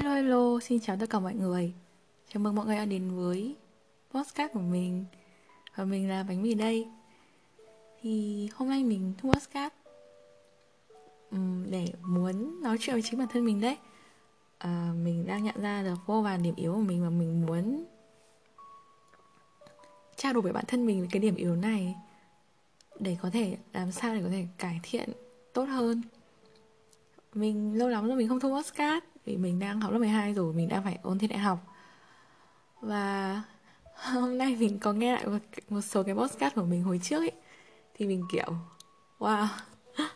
Hello hello, xin chào tất cả mọi người. Chào mừng mọi người đã đến với podcast của mình. Và mình là Bánh Mì đây. Thì hôm nay mình thu podcast um, Để muốn nói chuyện với chính bản thân mình đấy. À, Mình đang nhận ra được vô vàn điểm yếu của mình Và mình muốn trao đổi với bản thân mình về cái điểm yếu này Để có thể làm sao để có thể cải thiện tốt hơn. Mình lâu lắm rồi mình không thu podcast vì mình đang học lớp 12 rồi mình đang phải ôn thi đại học. Và hôm nay mình có nghe lại một, một số cái podcast của mình hồi trước ấy thì mình kiểu wow.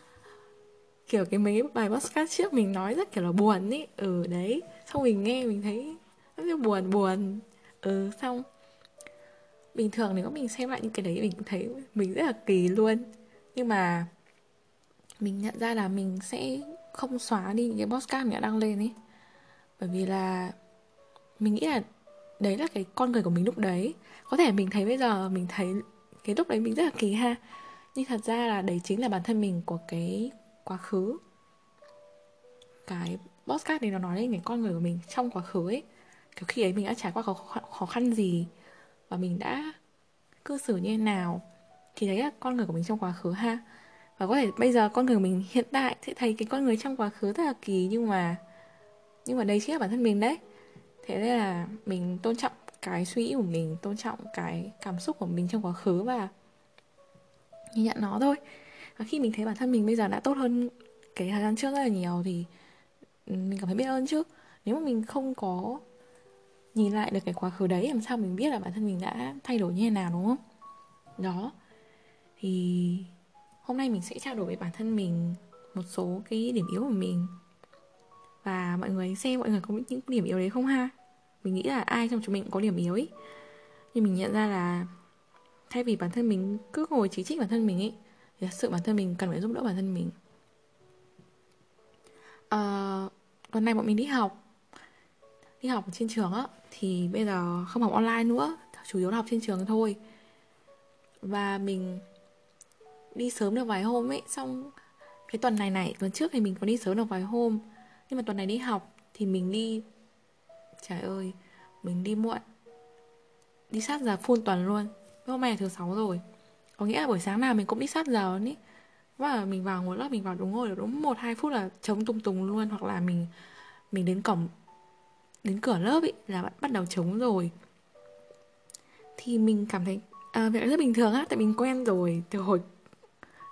Kiểu cái mấy bài podcast trước mình nói rất kiểu là buồn ấy ừ đấy. Xong mình nghe mình thấy rất là buồn buồn. Ừ xong bình thường nếu mình xem lại những cái đấy mình thấy mình rất là kỳ luôn. Nhưng mà mình nhận ra là mình sẽ không xóa đi những cái podcast mình đã đăng lên ấy bởi vì là mình nghĩ là đấy là cái con người của mình lúc đấy. Có thể mình thấy bây giờ mình thấy cái lúc đấy mình rất là kỳ ha. Nhưng thật ra là đấy chính là bản thân mình của cái quá khứ. Cái podcast này nó nói lên cái con người của mình trong quá khứ ấy. Kiểu khi ấy mình đã trải qua khó, khó khăn gì và mình đã cư xử như thế nào thì đấy là con người của mình trong quá khứ ha. Và có thể bây giờ con người mình hiện tại sẽ thấy cái con người trong quá khứ rất là kỳ nhưng mà nhưng mà đây chính là bản thân mình đấy. Thế nên là mình tôn trọng cái suy nghĩ của mình, tôn trọng cái cảm xúc của mình trong quá khứ và nhìn nhận nó thôi. Và khi mình thấy bản thân mình bây giờ đã tốt hơn cái thời gian trước rất là nhiều thì ừ, mình cảm thấy biết ơn chứ. Nếu mà mình không có nhìn lại được cái quá khứ đấy, làm sao mình biết là bản thân mình đã thay đổi như thế nào, đúng không? Đó. Thì hôm nay mình sẽ trao đổi với bản thân mình một số cái điểm yếu của mình và mọi người xem mọi người có những điểm yếu đấy không ha? Mình nghĩ là ai trong chúng mình cũng có điểm yếu ấy nhưng mình nhận ra là thay vì bản thân mình cứ ngồi chỉ trích bản thân mình ấy thì thật sự bản thân mình cần phải giúp đỡ bản thân mình. À, tuần này bọn mình đi học. Đi học trên trường á thì bây giờ không học online nữa chủ yếu là học trên trường thôi. Và mình đi sớm được vài hôm ấy xong cái tuần này này tuần trước thì mình có đi sớm được vài hôm nhưng mà tuần này đi học thì mình đi trời ơi mình đi muộn. Đi sát giờ full tuần luôn. Hôm nay là thứ sáu rồi. Có nghĩa là buổi sáng nào mình cũng đi sát giờ ấy. Và mình vào ngồi lớp mình vào đúng ngồi được đúng một hai phút là chống tung tùng luôn. Hoặc là mình mình đến cổng đến cửa lớp ấy là bắt đầu chống rồi. Thì mình cảm thấy à, việc rất bình thường á tại mình quen rồi. Từ hồi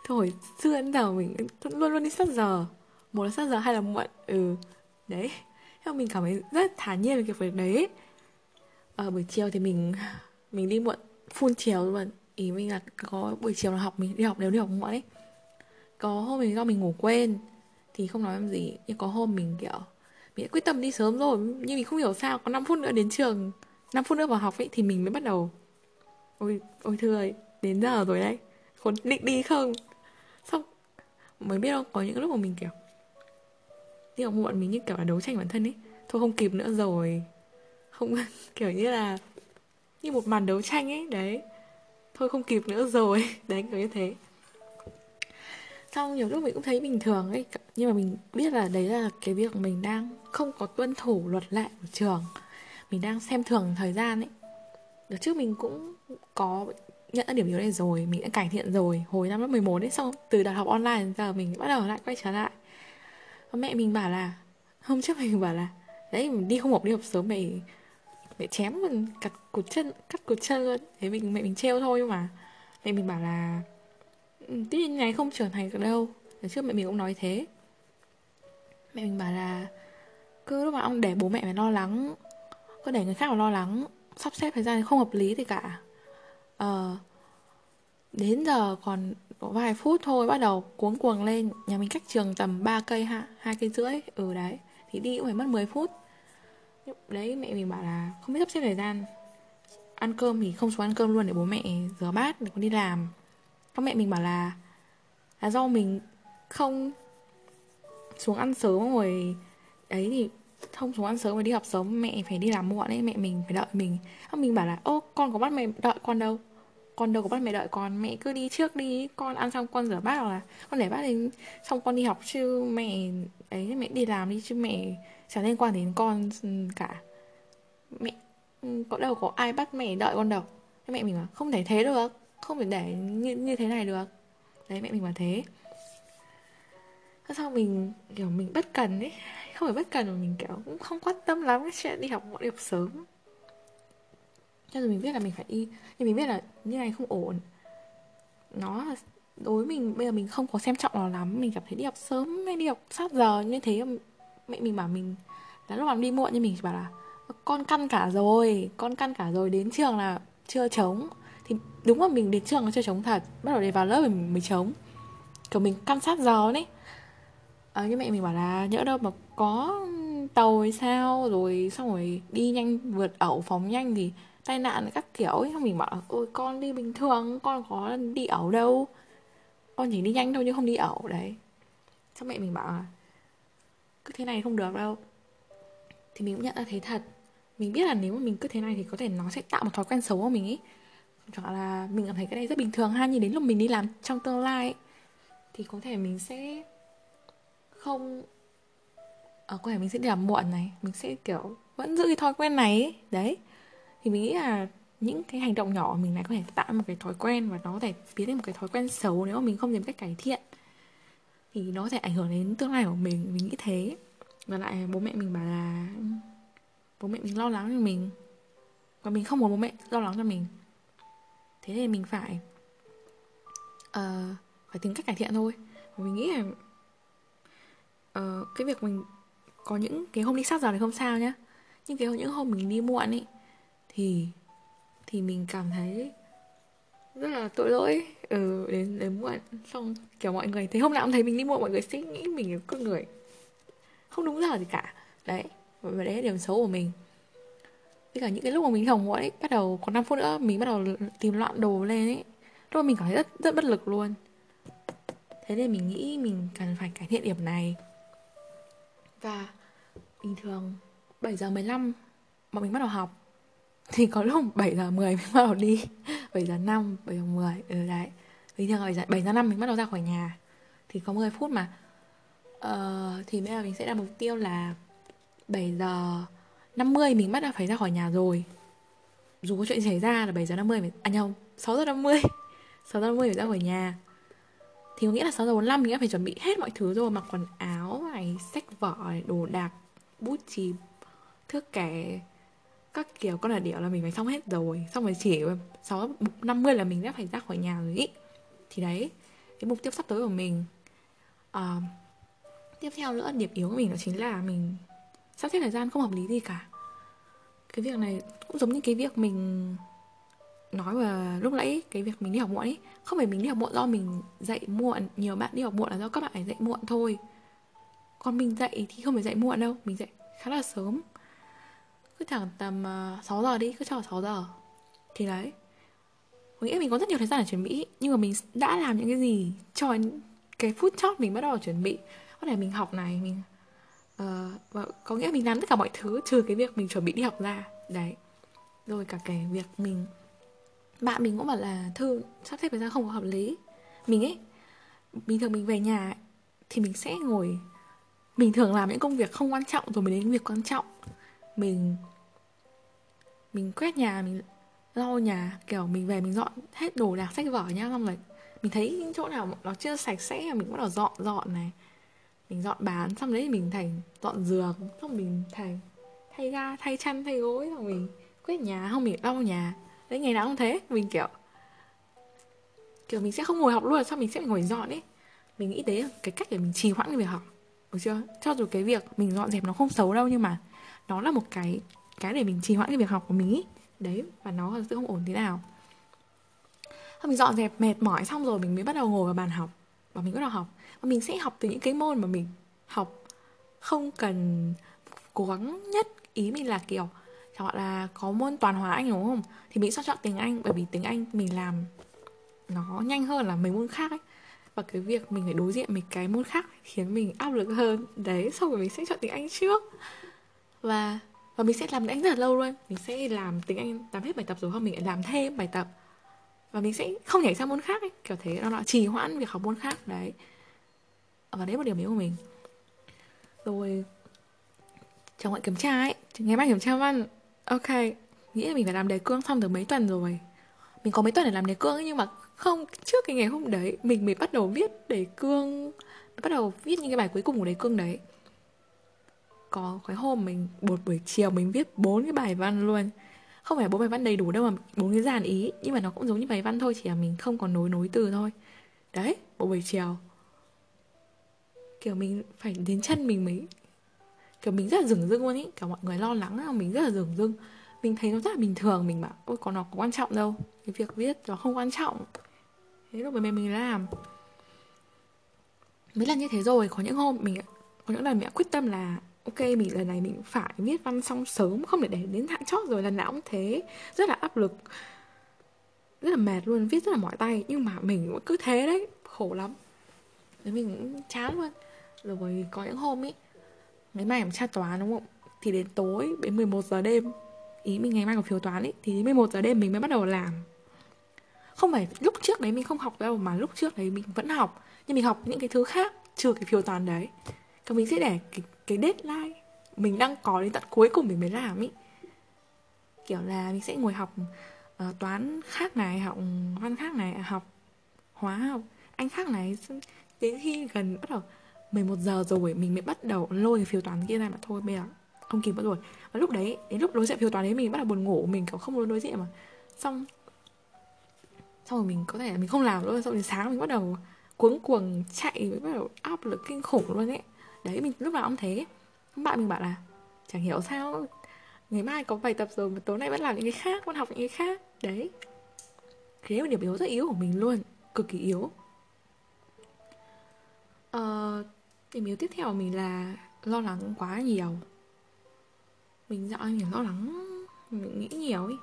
từ hồi xưa đến giờ mình luôn luôn đi sát giờ một là sát giờ hay là muộn. Ừ đấy. Thế mình cảm thấy rất thản nhiên về cái việc đấy. Ở à, buổi chiều thì mình mình đi muộn full chiều luôn. Ý mình là có buổi chiều là học mình đi học đều đi học muộn ấy. Có hôm mình do mình ngủ quên thì không nói làm gì. Nhưng có hôm mình kiểu mình đã quyết tâm đi sớm rồi nhưng mình không hiểu sao có 5 phút nữa đến trường 5 phút nữa vào học ấy thì mình mới bắt đầu. Ôi ôi thưa ơi đến giờ rồi đấy. Có định đi không? Xong mới biết không có những lúc mà mình kiểu đi học muộn mình như kiểu là đấu tranh bản thân ấy. Thôi không kịp nữa rồi. Không, kiểu như là, như một màn đấu tranh ấy, đấy. Thôi không kịp nữa rồi. Đấy, kiểu như thế. Xong nhiều lúc mình cũng thấy bình thường ấy. Nhưng mà mình biết là đấy là cái việc mình đang không có tuân thủ luật lệ của trường. Mình đang xem thường thời gian ấy. Đợt trước mình cũng có nhận ra điểm yếu này rồi. Mình đã cải thiện rồi. Hồi năm lớp 11 ấy, xong từ đại học online giờ mình bắt đầu lại quay trở lại mẹ mình bảo là, hôm trước mình bảo là, đấy mình đi không học, đi học sớm mày mẹ chém mình cắt cột chân, cắt cột chân luôn. Thế mình, mẹ mình treo thôi mà. Mẹ mình bảo là ừ, tuy nhiên này không trưởng thành được đâu. Lần trước mẹ mình cũng nói thế. Mẹ mình bảo là, Cứ lúc mà ông để bố mẹ phải lo lắng, Cứ để người khác phải lo lắng, Sắp xếp thời gian không hợp lý thì cả Ờ Đến giờ còn vài phút thôi, bắt đầu cuống cuồng lên. Nhà mình cách trường tầm 3 cây ha, hai cây rưỡi. Ừ đấy. Thì đi cũng phải mất 10 phút. Đấy mẹ mình bảo là không biết sắp xếp thời gian. Ăn cơm thì không xuống ăn cơm luôn để bố mẹ rửa bát, để con đi làm. Các mẹ mình bảo là là do mình không xuống ăn sớm rồi ấy thì không xuống ăn sớm mà đi học sớm, mẹ phải đi làm muộn ấy, mẹ mình phải đợi mình. Các mình bảo là, ô, con có bắt mẹ đợi con đâu? Con đâu có bắt mẹ đợi con mẹ cứ đi trước đi con ăn xong con rửa bát hoặc là con để bát đến xong con đi học chứ mẹ ấy mẹ đi làm đi chứ mẹ chẳng liên quan đến con ừ, cả. Mẹ ừ, có đâu có ai bắt mẹ đợi con đâu. Mẹ mình mà không thể thế được không thể để như, như thế này được. Đấy mẹ mình bảo thế. Sao mình kiểu mình bất cần ấy không phải bất cần mà mình kiểu cũng không quan tâm lắm cái chuyện đi học muộn đi học sớm cho dù mình biết là mình phải đi nhưng mình biết là như này không ổn. Nó là đối với mình bây giờ mình không có xem trọng nó lắm. Mình cảm thấy đi học sớm hay đi học sát giờ như thế mẹ mình bảo mình là lúc nào đi muộn nhưng mình chỉ bảo là con căn cả rồi con căn cả rồi đến trường là chưa trống. Thì đúng là mình đến trường là chưa trống thật bắt đầu để vào lớp mình mới trống. Kiểu mình căn sát giờ đấy à, ờ, nhưng mẹ mình bảo là nhỡ đâu mà có tàu hay sao? Rồi xong rồi đi nhanh vượt ẩu phóng nhanh thì tai nạn các kiểu ấy không mình bảo ôi con đi bình thường con có đi ẩu đâu. Con chỉ đi nhanh thôi chứ không đi ẩu đấy. Xong mẹ mình bảo là cứ thế này không được đâu. Thì mình cũng nhận ra thế thật. Mình biết là nếu mà mình cứ thế này thì có thể nó sẽ tạo một thói quen xấu của mình ấy. Chẳng là mình cảm thấy cái này rất bình thường ha nhưng đến lúc mình đi làm trong tương lai ấy, thì có thể mình sẽ không ờ, có thể mình sẽ đi làm muộn này mình sẽ kiểu vẫn giữ cái thói quen này ấy. đấy thì mình nghĩ là những cái hành động nhỏ mình lại có thể tạo một cái thói quen và nó có thể biến thành một cái thói quen xấu nếu mà mình không tìm cách cải thiện. Thì nó sẽ ảnh hưởng đến tương lai của mình mình nghĩ thế. Và lại bố mẹ mình bảo là bố mẹ mình lo lắng cho mình. Và mình không muốn bố mẹ lo lắng cho mình. Thế nên mình phải uh, phải tìm cách cải thiện thôi. Và mình nghĩ là uh, cái việc mình có những cái hôm đi sát giờ thì không sao nhá. Nhưng cái những hôm mình đi muộn ấy thì thì mình cảm thấy rất là tội lỗi. Ừ, đến đến muộn. Xong kiểu mọi người thấy hôm nào cũng thấy mình đi muộn mọi người sẽ nghĩ mình là con người. Không đúng giờ gì cả. Đấy và đấy là điểm xấu của mình. Với cả những cái lúc mà mình hồng muộn ấy bắt đầu còn 5 phút nữa mình bắt đầu tìm loạn đồ lên ấy. Lúc mình cảm thấy rất rất bất lực luôn. Thế nên mình nghĩ mình cần phải cải thiện điểm này. Và bình thường 7 giờ 15 bọn mình bắt đầu học thì có lúc 7 giờ 10 mình bắt đầu đi. 7 giờ 5, 7 giờ 10 ừ đấy. Bình thường là 7 giờ, 7 giờ 5 mình bắt đầu ra khỏi nhà. Thì có 10 phút mà. Ờ, thì bây giờ mình sẽ đặt mục tiêu là 7 giờ 50 mình bắt đầu phải ra khỏi nhà rồi. Dù có chuyện xảy ra là 7 giờ 50 mình... à nhầm 6 giờ 50 6 giờ 50 phải ra khỏi nhà. Thì có nghĩa là 6 giờ 45 mình đã phải chuẩn bị hết mọi thứ rồi mặc quần áo này sách vở này, đồ đạc bút chì thước kẻ các kiểu con là điệu là mình phải xong hết rồi. Xong rồi chỉ 6 50 là mình đã phải ra khỏi nhà rồi ý. Thì đấy cái mục tiêu sắp tới của mình. À, tiếp theo nữa điểm yếu của mình đó chính là mình sắp xếp thời gian không hợp lý gì cả. Cái việc này cũng giống như cái việc mình nói vào lúc nãy cái việc mình đi học muộn ấy không phải mình đi học muộn do mình dậy muộn nhiều bạn đi học muộn là do các bạn phải dậy muộn thôi. Còn mình dậy thì không phải dậy muộn đâu mình dậy khá là sớm cứ chẳng tầm ờ, uh, 6 giờ đi cứ cho 6 giờ. Thì đấy. Có nghĩa mình có rất nhiều thời gian để chuẩn bị nhưng mà mình đã làm những cái gì cho cái phút chót mình bắt đầu chuẩn bị. Có thể mình học này mình uh, và có nghĩa mình làm tất cả mọi thứ trừ cái việc mình chuẩn bị đi học ra. Đấy. Rồi cả cái việc mình bạn mình cũng bảo là thư sắp xếp thời gian không có hợp lý. Mình ấy bình thường mình về nhà ấy, thì mình sẽ ngồi mình thường làm những công việc không quan trọng rồi mình đến việc quan trọng mình mình quét nhà, mình lau nhà, kiểu mình về mình dọn hết đồ đạc, sách vở nhá, xong rồi mình thấy những chỗ nào nó chưa sạch sẽ mình bắt đầu dọn dọn này. Mình dọn bàn, xong đấy mình thành dọn giường, xong mình thành thay ga, thay chăn, thay gối, xong mình quét nhà không mình lau nhà. Đấy, ngày nào cũng thế, mình kiểu kiểu mình sẽ không ngồi học luôn sao mình sẽ ngồi dọn ấy. Mình nghĩ đấy là cái cách để mình trì hoãn cái việc học, được chưa? Cho dù cái việc mình dọn dẹp nó không xấu đâu, nhưng mà nó là một cái cái để mình trì hoãn cái việc học của mình ý. Đấy, và nó sẽ không ổn thế nào. Và mình dọn dẹp mệt mỏi xong rồi mình mới bắt đầu ngồi vào bàn học. Và mình bắt đầu học. Và mình sẽ học từ những cái môn mà mình học không cần cố gắng nhất. Ý mình là kiểu, chẳng hạn là có môn toàn hóa anh đúng không? Thì mình sẽ chọn tiếng anh, bởi vì tiếng anh mình làm nó nhanh hơn là mấy môn khác ấy. Và cái việc mình phải đối diện với cái môn khác khiến mình áp lực hơn. Đấy, xong rồi mình sẽ chọn tiếng anh trước và và mình sẽ làm tiếng anh rất là lâu luôn. Mình sẽ làm tiếng anh làm hết bài tập rồi không mình lại làm thêm bài tập. Và mình sẽ không nhảy sang môn khác ấy kiểu thế. Nó là trì hoãn việc học môn khác đấy. Và đấy một điểm yếu của mình. Rồi trong ngày kiểm tra ấy. Ngày mai kiểm tra văn. Ok nghĩ là mình phải làm đề cương xong từ mấy tuần rồi. Mình có mấy tuần để làm đề cương ấy, nhưng mà không trước cái ngày hôm đấy mình mới bắt đầu viết đề cương bắt đầu viết những cái bài cuối cùng của đề cương đấy có cái hôm mình một buổi chiều mình viết bốn cái bài văn luôn. Không phải bốn bài văn đầy đủ đâu mà bốn cái dàn ý, nhưng mà nó cũng giống như bài văn thôi, chỉ là mình không còn nối nối từ thôi. Đấy một buổi chiều. Kiểu mình phải đến chân mình mới, kiểu mình rất là dửng dưng luôn ý. Cả mọi người lo lắng là mình rất là dửng dưng. Mình thấy nó rất là bình thường, mình bảo, ôi, có nó có quan trọng đâu, cái việc viết nó không quan trọng. Thế lúc mình mình làm. Mấy lần như thế rồi, có những hôm mình có những lần mình quyết tâm là ok, mình, lần này mình phải viết văn xong sớm, không để để đến hạn chót rồi, lần nào cũng thế. Rất là áp lực. Rất là mệt luôn, viết rất là mỏi tay, nhưng mà mình cũng cứ thế đấy, khổ lắm. Đấy mình cũng chán luôn. Rồi, có những hôm ấy ngày mai kiểm tra toán đúng không? Thì đến tối, đến 11 giờ đêm, ý mình ngày mai có phiếu toán ấy thì đến 11 giờ đêm mình mới bắt đầu làm. Không phải lúc trước đấy mình không học đâu, mà lúc trước đấy mình vẫn học. Nhưng mình học những cái thứ khác, trừ cái phiếu toán đấy còn mình sẽ để cái, cái deadline mình đang có đến tận cuối cùng mình mới làm ý. Kiểu là mình sẽ ngồi học uh, toán khác này học văn khác này à, học hóa học anh khác này. Đến khi gần bắt đầu 11 giờ rồi mình mới bắt đầu lôi cái phiếu toán kia ra mà thôi bây giờ không kịp nữa rồi. Và lúc đấy đến lúc đối diện phiếu toán đấy mình bắt đầu buồn ngủ mình kiểu không muốn đối diện mà. Xong xong rồi mình có thể là mình không làm nữa xong đến sáng mình bắt đầu cuống cuồng chạy bắt đầu áp lực kinh khủng luôn ấy đấy mình lúc nào cũng thế. Bạn mình bảo là chẳng hiểu sao ngày mai có bài tập rồi mà tối nay vẫn làm những cái khác vẫn học những cái khác. Đấy. Thế là điểm yếu rất yếu của mình luôn cực kỳ yếu. Ờ, điểm yếu tiếp theo của mình là lo lắng quá nhiều. Mình dạo mình lo lắng mình nghĩ nhiều ấy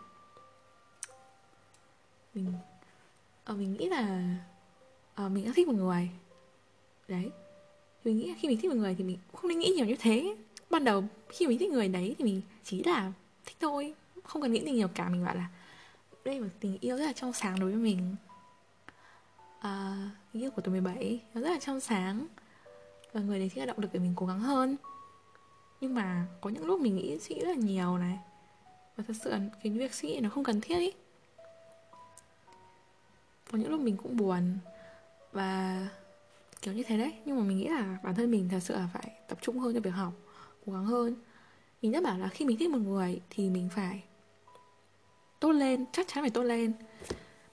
mình ờ, mình nghĩ là ờ, mình đã thích một người. Đấy mình nghĩ là khi mình thích một người thì mình không nên nghĩ nhiều như thế. Ban đầu khi mình thích người đấy thì mình chỉ là thích thôi không cần nghĩ gì nhiều cả. Mình bảo là đây là một tình yêu rất là trong sáng đối với mình. À, tình yêu của tuổi 17 nó rất là trong sáng. Và người đấy chính là động lực để mình cố gắng hơn. Nhưng mà có những lúc mình nghĩ suy nghĩ rất là nhiều này. Và thật sự cái việc suy nghĩ nó không cần thiết ý. Có những lúc mình cũng buồn. Và kiểu như thế đấy. Nhưng mà mình nghĩ là bản thân mình thật sự là phải tập trung hơn cho việc học, cố gắng hơn. Mình đã bảo là khi mình thích một người thì mình phải tốt lên, chắc chắn phải tốt lên.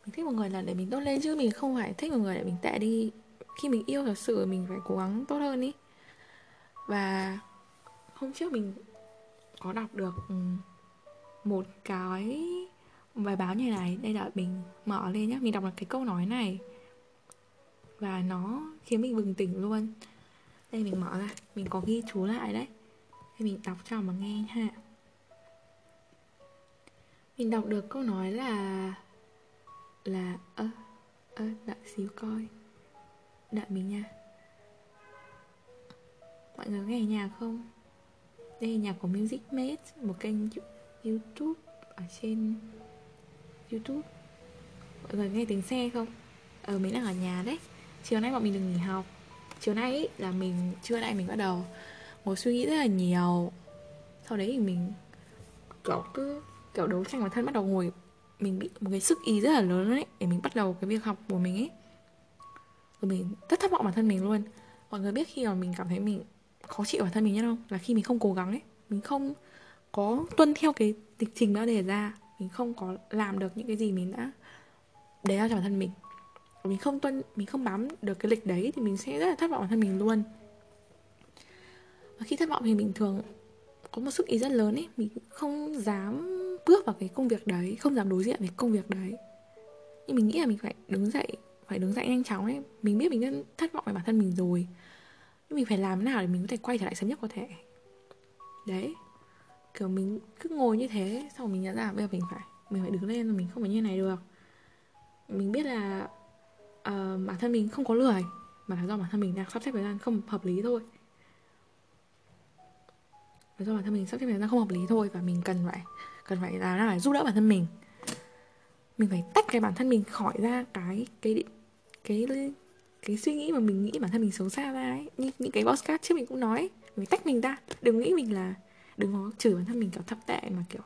Mình thích một người là để mình tốt lên chứ mình không phải thích một người để mình tệ đi. Khi mình yêu thật sự mình phải cố gắng tốt hơn ý. Và hôm trước mình có đọc được một cái bài báo như này, đây là mình mở lên nhé mình đọc được cái câu nói này và nó khiến mình bừng tỉnh luôn. Đây, mình mở ra. Mình có ghi chú lại đấy. Thì mình đọc cho mà nghe ha mình đọc được câu nói là là, ơ ơ, đợi xíu coi. Đợi mình nha. Mọi người nghe nhạc không? Đây là nhạc của Music Made một kênh YouTube ở trên YouTube. Mọi người nghe tiếng xe không? Ờ mình đang ở nhà đấy chiều nay bọn mình được nghỉ học. Chiều nay ý, là mình trưa nay mình bắt đầu ngồi suy nghĩ rất là nhiều. Sau đấy thì mình kiểu cứ kiểu đấu tranh bản thân bắt đầu ngồi. Mình bị một cái sức ý rất là lớn đấy để mình bắt đầu cái việc học của mình ấy rồi mình rất thất vọng bản thân mình luôn. Mọi người biết khi mà mình cảm thấy mình khó chịu bản thân mình nhất không? Là khi mình không cố gắng ấy. Mình không có tuân theo cái lịch trình đã đề ra. Mình không có làm được những cái gì mình đã đề ra cho bản thân mình mình không tuân, mình không bám được cái lịch đấy thì mình sẽ rất là thất vọng bản thân mình luôn. Và khi thất vọng thì mình thường có một sức ý rất lớn ấy mình không dám bước vào cái công việc đấy, không dám đối diện với công việc đấy. Nhưng mình nghĩ là mình phải đứng dậy, phải đứng dậy nhanh chóng ấy. Mình biết mình đã thất vọng về bản thân mình rồi. Nhưng mình phải làm thế nào để mình có thể quay trở lại sớm nhất có thể. Đấy. Kiểu mình cứ ngồi như thế, xong rồi mình nhận ra bây giờ mình phải mình phải đứng lên rồi mình không phải như này được. Mình biết là uh, bản thân mình không có lười mà là do bản thân mình đang sắp xếp thời gian không hợp lý thôi. Là do bản thân mình sắp xếp thời gian không hợp lý thôi và mình cần phải cần phải là phải giúp đỡ bản thân mình. Mình phải tách cái bản thân mình khỏi ra cái cái cái cái, cái suy nghĩ mà mình nghĩ bản thân mình xấu xa ra ấy. Như những cái podcast trước mình cũng nói mình tách mình ra. Đừng nghĩ mình là đừng có chửi bản thân mình kiểu thấp tệ mà kiểu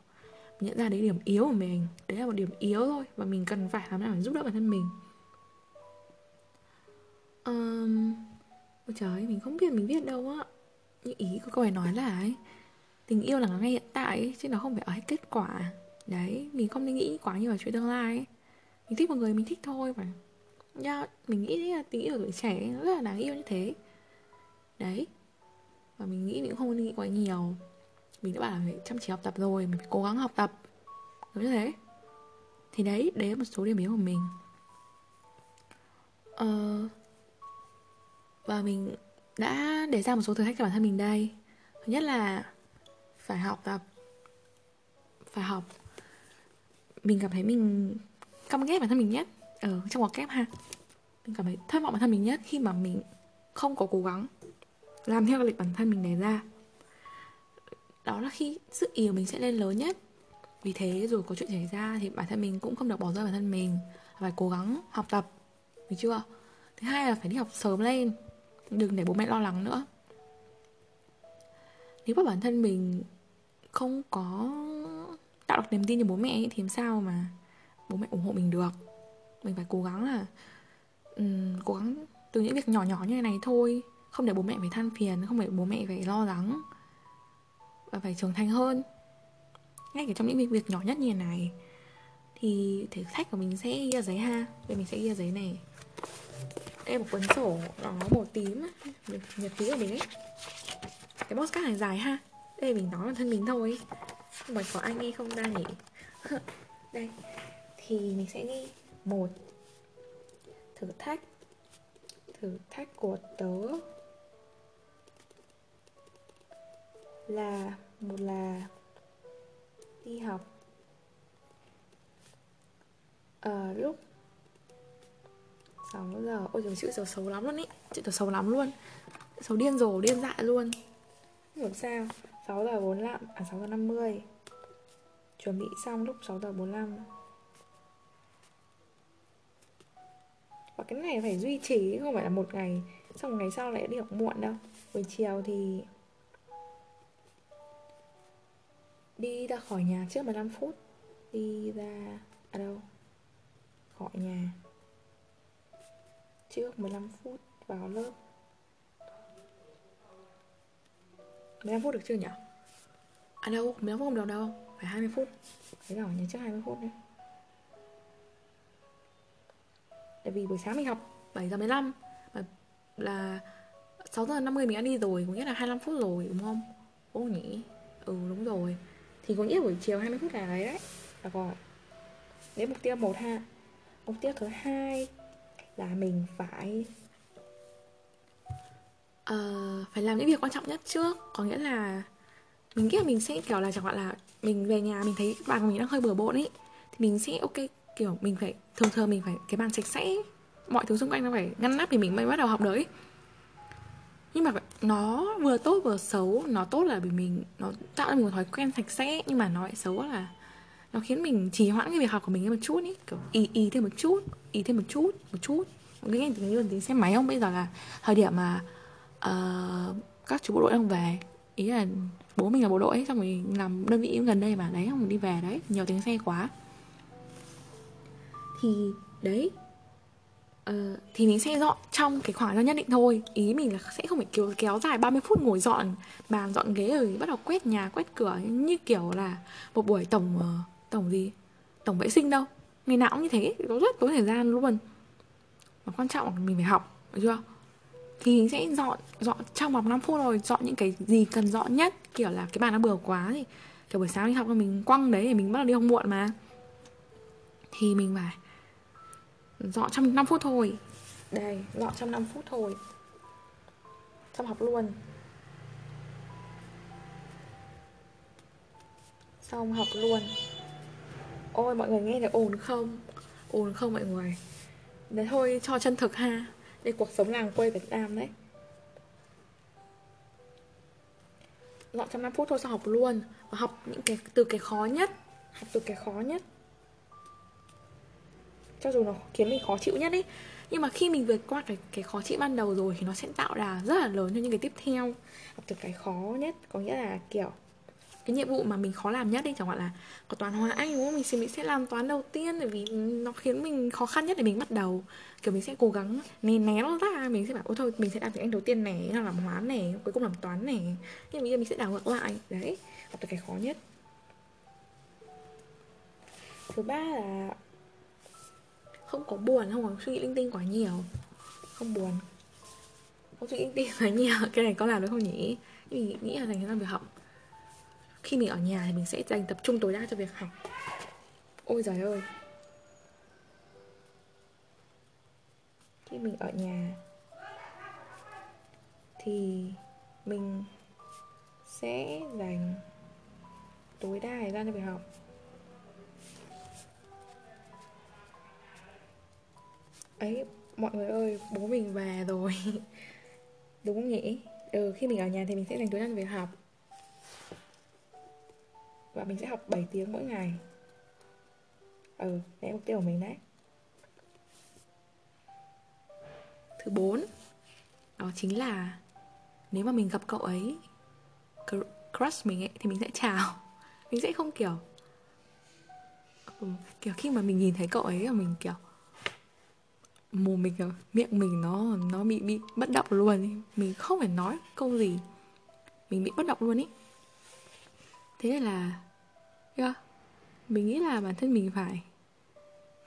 nhận ra đấy điểm yếu của mình. Đấy là một điểm yếu thôi và mình cần phải làm nào để giúp đỡ bản thân mình um, ôi trời mình không biết mình viết đâu á. Như ý của câu này nói là ấy tình yêu là ngay hiện tại ấy, chứ nó không phải ở kết quả. Đấy mình không nên nghĩ quá nhiều về chuyện tương lai ấy. mình thích một người mình thích thôi mà. Yeah, mình nghĩ là tình yêu tuổi trẻ nó rất là đáng yêu như thế. Đấy và mình nghĩ mình cũng không nên nghĩ quá nhiều. Mình đã bảo là phải chăm chỉ học tập rồi mình phải cố gắng học tập. Đúng như thế. Thì đấy đấy là một số điểm yếu của mình. Ờ, và mình đã để ra một số thử thách cho bản thân mình đây. Thứ nhất là phải học tập phải học. Mình cảm thấy mình căm ghét bản thân mình nhất. Ở trong ngoặc kép ha. Mình cảm thấy thất vọng bản thân mình nhất khi mà mình không có cố gắng làm theo cái lịch bản thân mình đề ra. Đó là khi sức yếu mình sẽ lên lớn nhất. Vì thế rồi có chuyện xảy ra thì bản thân mình cũng không được bỏ rơi bản thân mình. Phải cố gắng học tập, được chưa? Thứ hai là phải đi học sớm lên đừng để bố mẹ lo lắng nữa. Nếu mà bản thân mình không có tạo được niềm tin cho bố mẹ thì làm sao mà bố mẹ ủng hộ mình được? Mình phải cố gắng là um, cố gắng từ những việc nhỏ nhỏ như này thôi. Không để bố mẹ phải than phiền không để bố mẹ phải lo lắng. Và phải trưởng thành hơn. Ngay cả trong những việc, việc nhỏ nhất như này thì thử thách của mình sẽ ghi ra giấy ha. Đây mình sẽ ghi ra giấy này em một cuốn sổ nó màu tím nhật, nhật ký của mình ấy cái postcard này dài ha. Đây mình nói là thân mình thôi. Nhưng mà có ai nghe không? Ra nhỉ đây. Thì mình sẽ ghi một thử thách. Thử thách của tớ là một là đi học. Ở lúc 6 giờ, ôi trời chữ giờ xấu lắm luôn ý. Chữ giờ xấu lắm luôn. Xấu điên rồ, điên dại luôn. Không hiểu sao. 6 giờ 45 à 6 giờ 50 chuẩn bị xong lúc 6 giờ 45 và cái này phải duy trì, không phải là một ngày. Xong một ngày sau lại đi học muộn đâu. Buổi chiều thì đi ra khỏi nhà trước 15 phút. Đi ra ở đâu? Khỏi nhà trước 15 phút vào lớp 15 phút được chưa nhỉ? À đâu, 15 phút không được đâu Phải 20 phút Phải vào nhớ trước 20 phút đấy Tại vì buổi sáng mình học 7 giờ 15 Mà là 6 giờ 50 mình đã đi rồi Có nghĩa là 25 phút rồi đúng không? Ô nhỉ? Ừ đúng rồi Thì có nghĩa buổi chiều 20 phút là đấy đấy Là còn Đấy mục tiêu 1 ha Mục tiêu thứ hai là mình phải uh, phải làm những việc quan trọng nhất trước. Có nghĩa là mình nghĩ là mình sẽ kiểu là chẳng hạn là mình về nhà mình thấy bàn của mình đang hơi bừa bộn ấy thì mình sẽ ok kiểu mình phải thường thường mình phải cái bàn sạch sẽ mọi thứ xung quanh nó phải ngăn nắp thì mình mới bắt đầu học đấy nhưng mà nó vừa tốt vừa xấu. Nó tốt là vì mình nó tạo ra một thói quen sạch sẽ nhưng mà nó lại xấu là nó khiến mình trì hoãn cái việc học của mình một chút ý kiểu ý ý thêm một chút ý thêm một chút một chút. Một cái ngành như là tiếng xe máy không? Bây giờ là thời điểm mà uh, các chú bộ đội đang về. Ý là bố mình là bộ đội ấy, xong rồi làm đơn vị gần đây mà đấy không đi về đấy. Nhiều tiếng xe quá. Thì đấy uh, thì mình sẽ dọn trong cái khoảng thời nhất định thôi. Ý mình là sẽ không phải kéo kéo dài 30 phút ngồi dọn bàn dọn ghế rồi bắt đầu quét nhà quét cửa. Như kiểu là một buổi tổng uh, tổng gì? Tổng vệ sinh đâu? Ngày nào cũng như thế, có rất tốn thời gian luôn. Mà quan trọng là mình phải học, được chưa? Thì mình sẽ dọn dọn, trong vòng 5 phút rồi dọn những cái gì cần dọn nhất. Kiểu là cái bàn nó bừa quá thì, kiểu buổi sáng đi học mình quăng đấy thì mình bắt đầu đi học muộn mà. Thì mình phải dọn trong 5 phút thôi. Đây, dọn trong 5 phút thôi. Xong học luôn. Xong học luôn ôi, mọi người nghe thấy ồn không? Ồn không mọi người. Đấy, thôi cho chân thực ha. Đây, cuộc sống làng quê Việt Nam đấy. Dọn trong 5 phút thôi, sao học luôn? Và học những cái, từ cái khó nhất. Học từ cái khó nhất. Cho dù nó khiến mình khó chịu nhất ấy, nhưng mà khi mình vượt qua cái cái khó chịu ban đầu rồi thì nó sẽ tạo đà rất là lớn cho những cái tiếp theo. Học từ cái khó nhất, có nghĩa là, kiểu cái nhiệm vụ mà mình khó làm nhất đi, chẳng hạn là có toán hóa anh, đúng không? Mình sẽ mình sẽ làm toán đầu tiên bởi vì nó khiến mình khó khăn nhất để mình bắt đầu. Kiểu mình sẽ cố gắng né né nó ra, mình sẽ bảo, ôi thôi, mình sẽ làm tiếng anh đầu tiên này là làm hóa này cuối cùng làm toán này nhưng bây giờ mình sẽ đảo ngược lại, đấy. Học từ cái khó nhất. Thứ ba là không có buồn, không có suy nghĩ linh tinh quá nhiều. Không buồn. Không suy nghĩ linh tinh quá nhiều. Cái này có làm được không nhỉ? Mình nghĩ là dành cho việc học khi mình ở nhà thì mình sẽ dành tập trung tối đa cho việc học. Ôi giời ơi. Khi mình ở nhà thì mình sẽ dành tối đa thời gian cho việc học. Ấy, mọi người ơi, bố mình về rồi. Đúng không nhỉ? Ừ khi mình ở nhà thì mình sẽ dành tối đa cho việc học và mình sẽ học 7 tiếng mỗi ngày. Ừ đấy mục tiêu của mình đấy. Thứ bốn đó chính là nếu mà mình gặp cậu ấy crush mình ấy thì mình sẽ chào. Mình sẽ không kiểu ừ, kiểu khi mà mình nhìn thấy cậu ấy là mình kiểu mồm mình miệng mình nó nó bị bị bất động luôn mình không phải nói câu gì. Mình bị bất động luôn ý thế là yeah, mình nghĩ là bản thân mình phải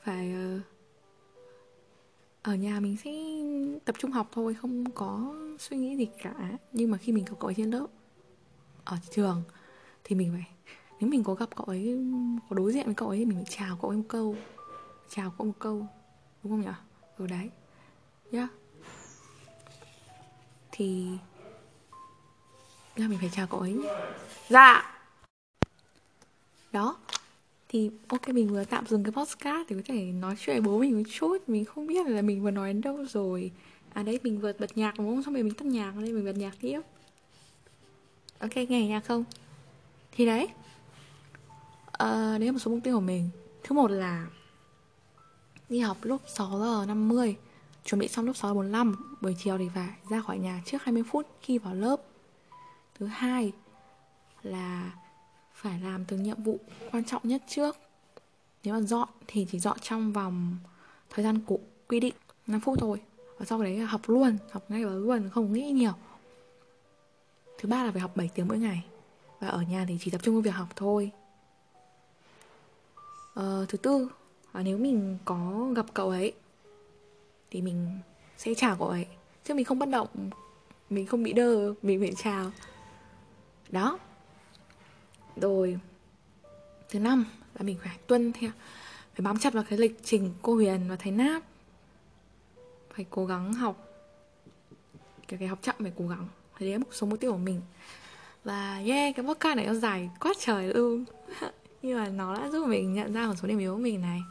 phải uh, ở nhà mình sẽ tập trung học thôi không có suy nghĩ gì cả. Nhưng mà khi mình gặp cậu ấy trên lớp ở trường thì mình phải nếu mình có gặp cậu ấy có đối diện với cậu ấy thì mình phải chào cậu ấy một câu chào cậu một câu đúng không nhỉ? Ừ đấy nhá thì là mình phải chào cậu ấy nhé. Dạ đó. Thì ok mình vừa tạm dừng cái podcast thì có thể nói chuyện với bố mình một chút. Mình không biết là mình vừa nói đến đâu rồi. À đấy mình vừa bật nhạc đúng không? Xong rồi mình tắt nhạc nên mình bật nhạc tiếp. Ok nghe nhạc không? Thì đấy. À, đấy là một số mục tiêu của mình. Thứ một là đi học lúc 6 giờ 50 chuẩn bị xong lúc 6 giờ 45 buổi chiều thì phải ra khỏi nhà trước 20 phút khi vào lớp. Thứ hai là phải làm từng nhiệm vụ quan trọng nhất trước. Nếu mà dọn thì chỉ dọn trong vòng thời gian cụ quy định 5 phút thôi. Và sau đấy là học luôn học ngay và luôn không nghĩ nhiều. Thứ ba là phải học 7 tiếng mỗi ngày. Và ở nhà thì chỉ tập trung vào việc học thôi. Ờ, thứ tư là nếu mình có gặp cậu ấy thì mình sẽ chào cậu ấy. Chứ mình không bất động mình không bị đơ mình phải chào. Đó rồi, thứ năm là mình phải tuân theo, phải bám chặt vào cái lịch trình cô Huyền và thầy Náp. Phải cố gắng học cái cái học chậm phải cố gắng đấy là một số mục tiêu của mình. Và yeah, cái podcast này nó dài quá trời luôn. Nhưng mà nó đã giúp mình nhận ra một số điểm yếu của mình này.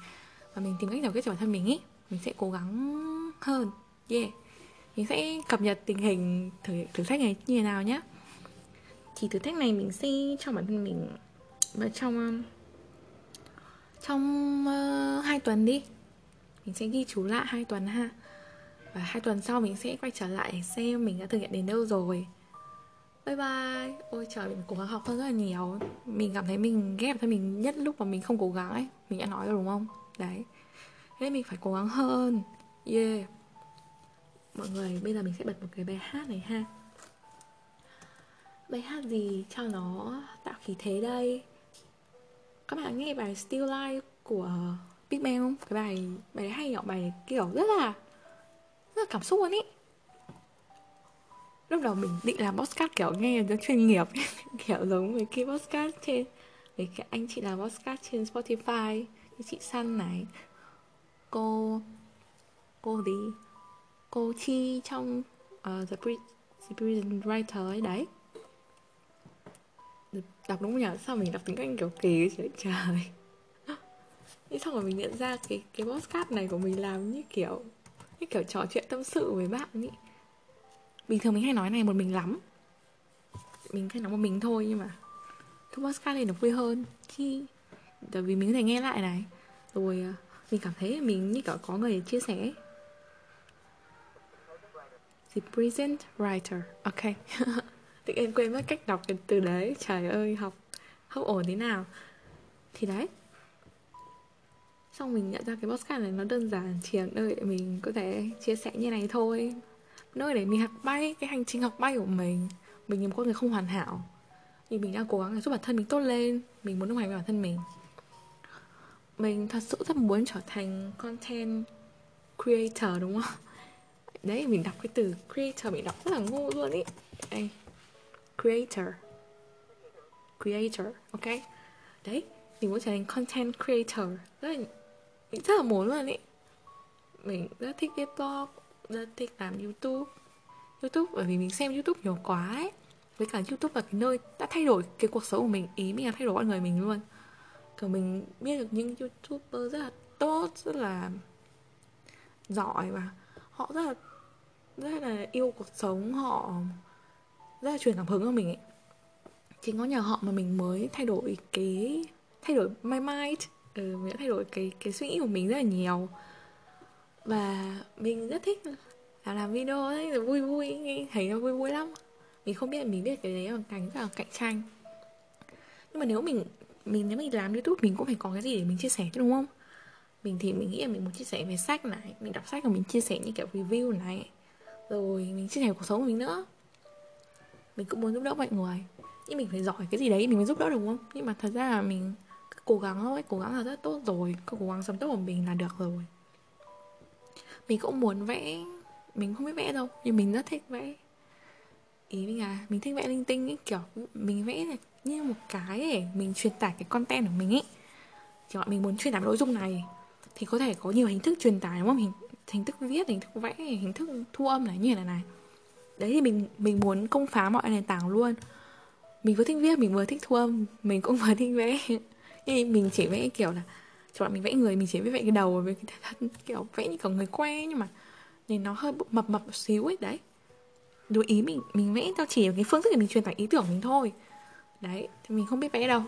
Và mình tìm cách giải quyết cho bản thân mình ý. Mình sẽ cố gắng hơn. Yeah. Mình sẽ cập nhật tình hình thử thử thách này như thế nào nhé thì thử thách này mình sẽ cho bản thân mình và trong um, trong uh, hai tuần đi. Mình sẽ ghi chú lại hai tuần ha. Và hai tuần sau mình sẽ quay trở lại xem mình đã thực hiện đến đâu rồi. Bye bye. Ôi trời mình cố gắng học hơn rất là nhiều. Mình cảm thấy mình ghép thân mình nhất lúc mà mình không cố gắng ấy. Mình đã nói rồi đúng không? Đấy. Thế mình phải cố gắng hơn. Yeah. Mọi người bây giờ mình sẽ bật một cái bài hát này ha bài hát gì cho nó tạo khí thế đây? Các bạn nghe bài Still Life của Big Bang không? Cái bài bài hay nhỏ Bài kiểu rất là rất là cảm xúc luôn ý. Lúc đầu mình định làm podcast kiểu nghe rất chuyên nghiệp kiểu giống với cái podcast trên với cái anh chị làm podcast trên Spotify. Như chị Sun này cô cô gì? Cô Chi trong uh, The, Pre- The Prison Writer ấy đấy đọc đúng không nhỉ? Sao mình đọc tiếng anh kiểu kỳ vậy trời. Thế xong rồi mình nhận ra cái cái podcast này của mình làm như kiểu như kiểu trò chuyện tâm sự với bạn ý. Bình thường mình hay nói này một mình lắm. Mình hay nói một mình thôi nhưng mà cái podcast này nó vui hơn. Khi tại vì mình có thể nghe lại này. Rồi à, mình cảm thấy mình như kiểu có người chia sẻ The present writer. Ok. Tự em quên mất cách đọc cái từ đấy. Trời ơi, học không ổn thế nào? Thì đấy. Xong mình nhận ra cái podcast này nó đơn giản, Chỉ là nơi để mình có thể chia sẻ như này thôi. Nơi để mình học bay, Cái hành trình học bay của mình. Mình là một con người không hoàn hảo. Nhưng mình đang cố gắng để giúp bản thân mình tốt lên. Mình muốn đồng hành với bản thân mình. Mình thật sự rất muốn trở thành content creator, đúng không? Đấy, mình đọc cái từ creator, mình đọc rất là ngu luôn ý. Đây. Creator. Creator, ok? Đấy, mình muốn trở thành content creator. Rất là mình rất là muốn luôn ý. Mình rất thích viết blog rất thích làm youtube. Youtube bởi vì mình xem youtube nhiều quá ấy. Với cả youtube là cái nơi đã thay đổi cái cuộc sống của mình ý mình là thay đổi con người mình luôn. Kiểu mình biết được những youtuber rất là tốt rất là giỏi và họ rất là rất là yêu cuộc sống họ rất là truyền cảm hứng cho mình ấy chính có nhờ họ mà mình mới thay đổi cái thay đổi my mind. Ừ, mình đã thay đổi cái cái suy nghĩ của mình rất là nhiều. Và mình rất thích là làm video ấy là vui vui thấy nó vui vui lắm. Mình không biết mình biết cái đấy bằng cánh rất là cạnh tranh. Nhưng mà nếu mình mình nếu mình làm youtube mình cũng phải có cái gì để mình chia sẻ chứ đúng không? Mình thì mình nghĩ là mình muốn chia sẻ về sách này mình đọc sách và mình chia sẻ những kiểu review này. Rồi mình chia sẻ cuộc sống của mình nữa mình cũng muốn giúp đỡ mọi người. Nhưng mình phải giỏi cái gì đấy mình mới giúp đỡ được, đúng không? Nhưng mà thật ra là mình cố gắng thôi, cố gắng là rất tốt rồi. Cố gắng sống tốt của mình là được rồi. Mình cũng muốn vẽ. Mình không biết vẽ đâu, nhưng mình rất thích vẽ. Ý mình là mình thích vẽ linh tinh ấy, kiểu mình vẽ là như một cái để mình truyền tải cái content của mình ấy. Kiểu mình muốn truyền tải nội dung này thì có thể có nhiều hình thức truyền tải, đúng không? Hình hình thức viết, hình thức vẽ, hình thức thu âm này, như này này đấy thì mình mình muốn công phá mọi nền tảng luôn. Mình vừa thích viết, mình vừa thích thu âm, mình cũng vừa thích vẽ. Nhưng mình chỉ vẽ kiểu là cho bạn mình vẽ người, mình chỉ vẽ vẽ cái đầu với cái thân, kiểu vẽ như kiểu người que nhưng mà nhìn nó hơi mập mập một xíu ấy, đấy. Đối ý mình mình vẽ theo chỉ cái phương thức để mình truyền tải ý tưởng mình thôi. Đấy, thì mình không biết vẽ đâu.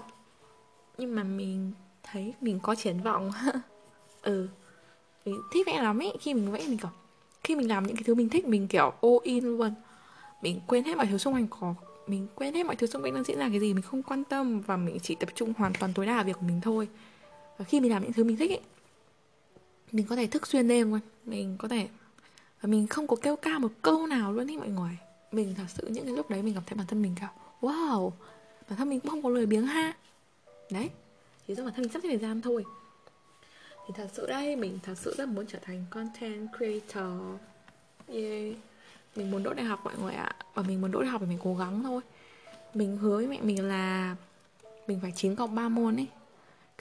Nhưng mà mình thấy mình có triển vọng. Ừ. Mình thích vẽ lắm ấy, khi mình vẽ mình kiểu khi mình làm những cái thứ mình thích, mình kiểu all in luôn. Mình quên hết mọi thứ xung quanh có, mình quên hết mọi thứ xung quanh đang diễn ra cái gì, mình không quan tâm và mình chỉ tập trung hoàn toàn tối đa vào việc của mình thôi. Và khi mình làm những thứ mình thích ấy, mình có thể thức xuyên đêm luôn. Mình có thể, và mình không có kêu ca một câu nào luôn ấy mọi người. Mình thật sự những cái lúc đấy mình cảm thấy bản thân mình kiểu, wow, bản thân mình cũng không có lời biếng ha. Đấy, chỉ do bản thân mình sắp xếp thời gian thôi thì thật sự đây, mình thật sự rất muốn trở thành content creator. Yeah mình muốn đỗ đại học mọi người ạ. Và mình muốn đỗ đại học thì mình cố gắng thôi. Mình hứa với mẹ mình là mình phải 9 cộng 3 môn ấy.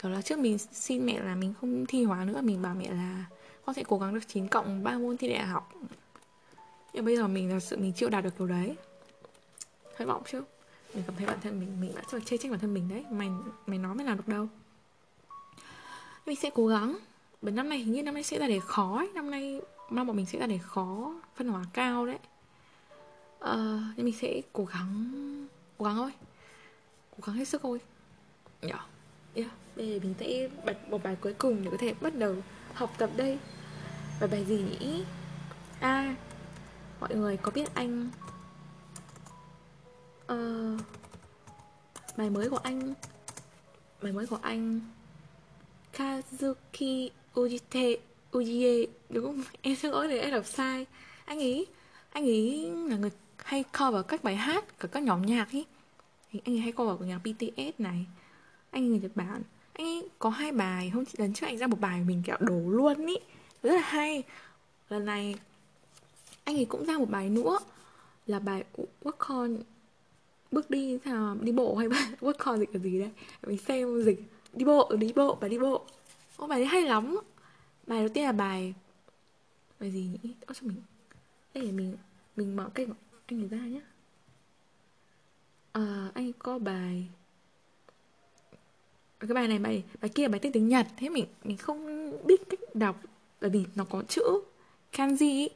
Kiểu là trước mình xin mẹ là mình không thi hóa nữa, mình bảo mẹ là con sẽ cố gắng được 9 cộng 3 môn thi đại học. Nhưng bây giờ mình thật sự mình chưa đạt được điều đấy. Thất vọng chứ? Mình cảm thấy bản thân mình mình đã chê trách bản thân mình đấy. Mày mày nói mày làm được đâu? Mình sẽ cố gắng. Bởi năm nay hình như năm nay sẽ ra đề khó ấy. năm nay mong bọn mình sẽ ra đề khó phân hóa cao đấy. Uh, nhưng mình sẽ cố gắng cố gắng thôi. Cố gắng hết sức thôi. Yeah. yeah. bây giờ mình sẽ bật một bài cuối cùng để có thể bắt đầu học tập đây. Và bài gì nhỉ? À mọi người có biết anh? Uh, bài mới của anh. Bài mới của anh. Kazuki Ujite, Ujie, đúng không? Em xin lỗi để em đọc sai. Anh ấy anh ấy là người hay cover các bài hát của các nhóm nhạc ấy. Anh ấy hay cover của nhạc BTS này. Anh ấy người Nhật Bản. Anh ấy có hai bài, hôm lần trước anh ra một bài mình, kiểu, đổ luôn ý. Rất là hay. Lần này, anh ấy cũng ra một bài nữa, là bài work on. Bước đi, sao đi bộ hay bài work on dịch là gì đây mình xem dịch đi bộ ừ, đi bộ và đi bộ. Ô, bài đấy hay lắm. Bài đầu tiên là bài bài gì nhỉ? Ô, cho mình đây để mình mình mở kênh anh ấy ra nhé à, anh có bài cái bài này bài bài kia bài tên tiếng Nhật. Thế mình mình không biết cách đọc bởi vì nó có chữ kanji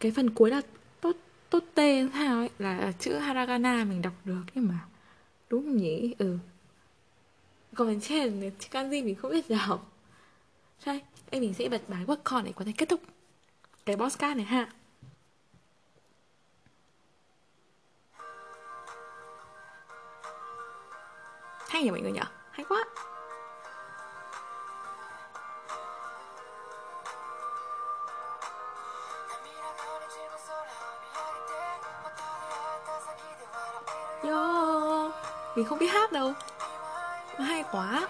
cái phần cuối là tốt tốt tê sao ấy là chữ haragana mình đọc được. Nhưng mà đúng không nhỉ? Ừ comment trên kanji mình không biết đọc đây em mình sẽ bật bài work on để có thể kết thúc. Cái boss card này ha. Hay nhỉ mọi người nhỉ? Hay quá. Yo, mình không biết hát đâu hay quá.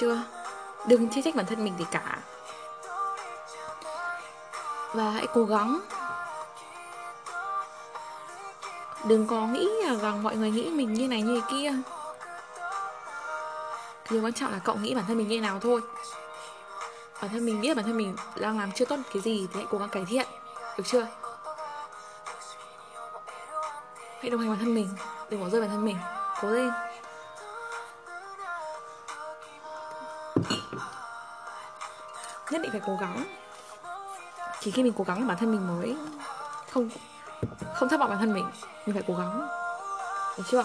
Chưa? Đừng chê trách bản thân mình gì cả. Và hãy cố gắng. Đừng có nghĩ rằng mọi người nghĩ mình như này như kia. Điều quan trọng là cậu nghĩ bản thân mình như thế nào thôi. Bản thân mình biết bản thân mình đang làm chưa tốt cái gì Thì hãy cố gắng cải thiện. Được chưa? Hãy đồng hành bản thân mình. Đừng bỏ rơi bản thân mình. Cố lên. Nhất định phải cố gắng. Chỉ khi mình cố gắng bản thân mình mới không không thất vọng bản thân mình mình phải cố gắng. Được chưa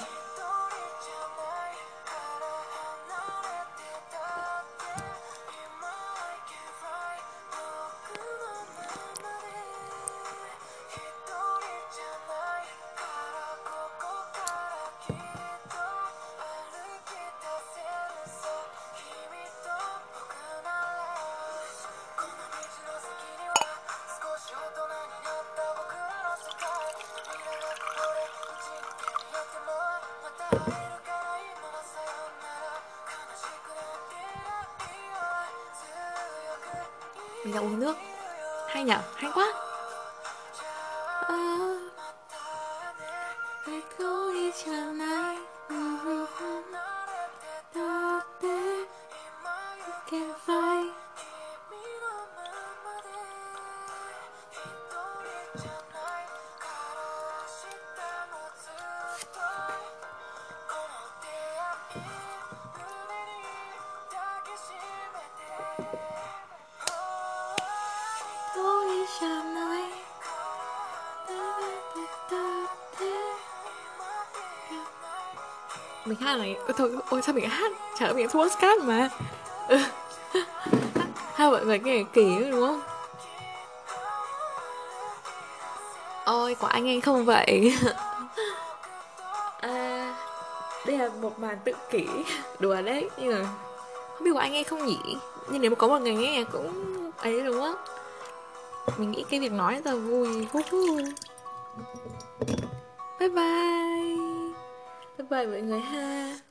mình hát này. Ôi, thôi ôi sao mình hát? Chả mình thu podcast mà. Ừ. hai mọi người nghe kỳ đúng không? Ôi có anh anh không vậy. À, đây là một màn tự kỷ. Đùa đấy nhưng mà không biết có anh nghe không nhỉ? Nhưng nếu mà có một người nghe cũng ấy đúng không? Mình nghĩ cái việc nói rất là vui. Bye bye bye mọi người ha.